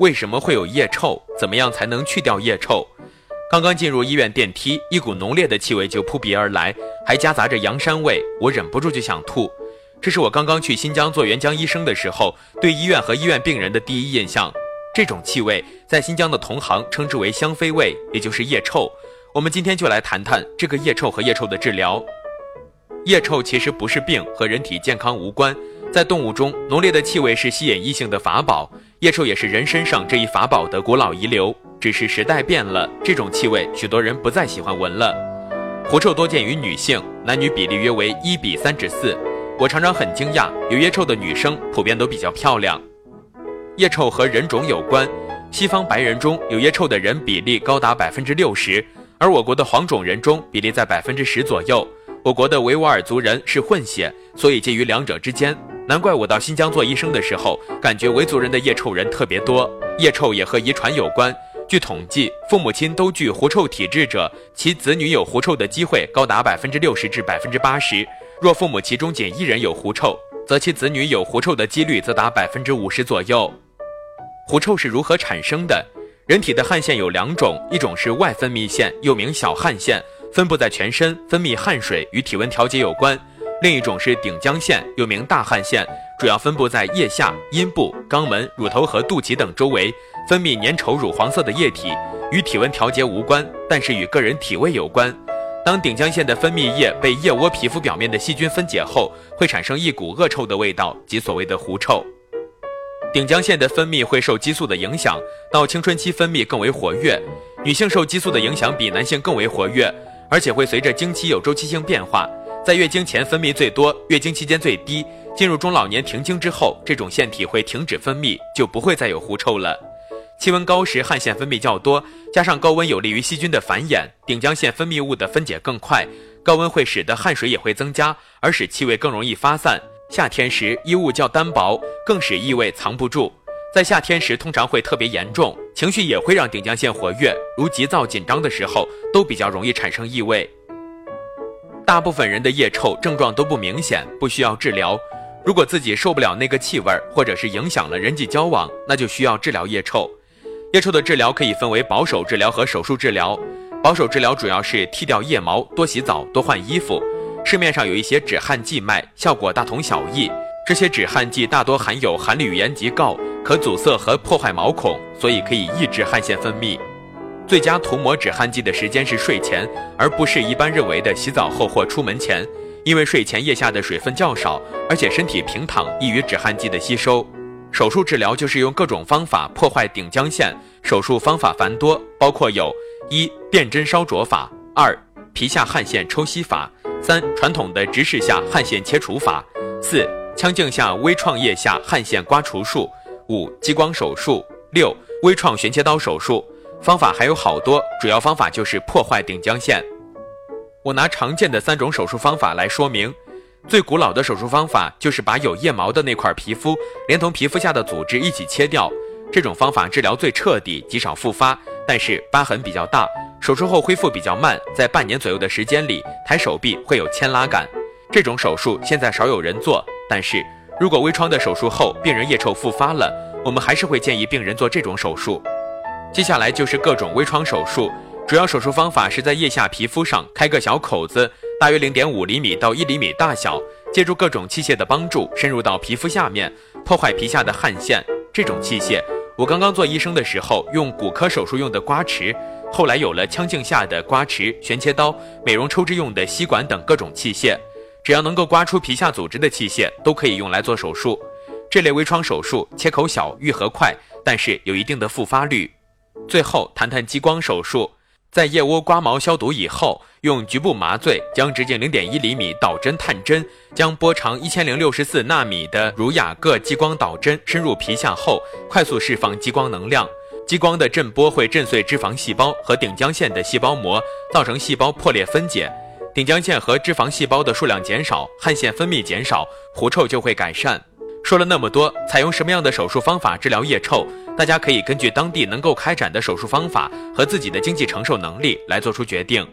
为什么会有腋臭？怎么样才能去掉腋臭？刚刚进入医院电梯，一股浓烈的气味就扑鼻而来，还夹杂着羊膻味，我忍不住就想吐。这是我刚刚去新疆做援疆医生的时候，对医院和医院病人的第一印象。这种气味在新疆的同行称之为香妃味，也就是腋臭。我们今天就来谈谈这个腋臭和腋臭的治疗。腋臭其实不是病，和人体健康无关。在动物中，浓烈的气味是吸引异性的法宝，腋臭也是人身上这一法宝的古老遗留。只是时代变了，这种气味许多人不再喜欢闻了。狐臭多见于女性，男女比例约为一比三至四。我常常很惊讶，有腋臭的女生普遍都比较漂亮。腋臭和人种有关，西方白人中有腋臭的人比例高达百分之六十，而我国的黄种人中比例在百分之十左右。我国的维吾尔族人是混血，所以介于两者之间。难怪我到新疆做医生的时候，感觉维族人的腋臭人特别多。腋臭也和遗传有关。据统计，父母亲都具狐臭体质者，其子女有狐臭的机会高达百分之六十至百分之八十。若父母其中仅一人有狐臭，则其子女有狐臭的几率则达百分之五十左右。狐臭是如何产生的？人体的汗腺有两种，一种是外分泌腺，又名小汗腺，分布在全身，分泌汗水，与体温调节有关；另一种是顶浆腺，又名大汗腺，主要分布在腋下、阴部、肛门、乳头和肚脐等周围。分泌粘稠乳黄色的液体，与体温调节无关，但是与个人体味有关。当顶浆腺的分泌液被腋窝皮肤表面的细菌分解后，会产生一股恶臭的味道，即所谓的狐臭。顶浆腺的分泌会受激素的影响，到青春期分泌更为活跃。女性受激素的影响比男性更为活跃，而且会随着经期有周期性变化，在月经前分泌最多，月经期间最低。进入中老年停经之后，这种腺体会停止分泌，就不会再有狐臭了。气温高时，汗腺分泌较多，加上高温有利于细菌的繁衍，顶浆腺分泌物的分解更快。高温会使得汗水也会增加，而使气味更容易发散。夏天时衣物较单薄，更使异味藏不住。在夏天时通常会特别严重，情绪也会让顶浆腺活跃，如急躁、紧张的时候都比较容易产生异味。大部分人的腋臭症状都不明显，不需要治疗。如果自己受不了那个气味，或者是影响了人际交往，那就需要治疗腋臭。腋臭的治疗可以分为保守治疗和手术治疗。保守治疗主要是剃掉腋毛、多洗澡、多换衣服。市面上有一些止汗剂卖，效果大同小异。这些止汗剂大多含有含氯盐及锆，可阻塞和破坏毛孔，所以可以抑制汗腺分泌。最佳涂抹止汗剂的时间是睡前，而不是一般认为的洗澡后或出门前，因为睡前腋下的水分较少，而且身体平躺，易于止汗剂的吸收。手术治疗就是用各种方法破坏顶浆腺，手术方法繁多，包括有：一、电针烧灼法；二、皮下汗腺抽吸法；三、传统的直视下汗腺切除法；四、腔镜下微创腋下汗腺刮除术；五、激光手术；六、微创旋切刀手术。方法还有好多，主要方法就是破坏顶浆腺。我拿常见的三种手术方法来说明。最古老的手术方法就是把有腋毛的那块皮肤连同皮肤下的组织一起切掉。这种方法治疗最彻底，极少复发，但是疤痕比较大，手术后恢复比较慢，在半年左右的时间里，抬手臂会有牵拉感。这种手术现在少有人做，但是如果微创的手术后病人腋臭复发了，我们还是会建议病人做这种手术。接下来就是各种微创手术，主要手术方法是在腋下皮肤上开个小口子。大约零点五厘米到一厘米大小，借助各种器械的帮助，深入到皮肤下面，破坏皮下的汗腺。这种器械，我刚刚做医生的时候用骨科手术用的刮池，后来有了腔镜下的刮池、旋切刀、美容抽脂用的吸管等各种器械。只要能够刮出皮下组织的器械，都可以用来做手术。这类微创手术切口小，愈合快，但是有一定的复发率。最后谈谈激光手术。在腋窝刮毛消毒以后，用局部麻醉将直径零点一厘米导针探针，将波长一千零六十四纳米的儒雅各激光导针深入皮下后，快速释放激光能量。激光的震波会震碎脂肪细胞和顶浆腺的细胞膜，造成细胞破裂分解。顶浆腺和脂肪细胞的数量减少，汗腺分泌减少，狐臭就会改善。说了那么多，采用什么样的手术方法治疗腋臭？大家可以根据当地能够开展的手术方法和自己的经济承受能力来做出决定。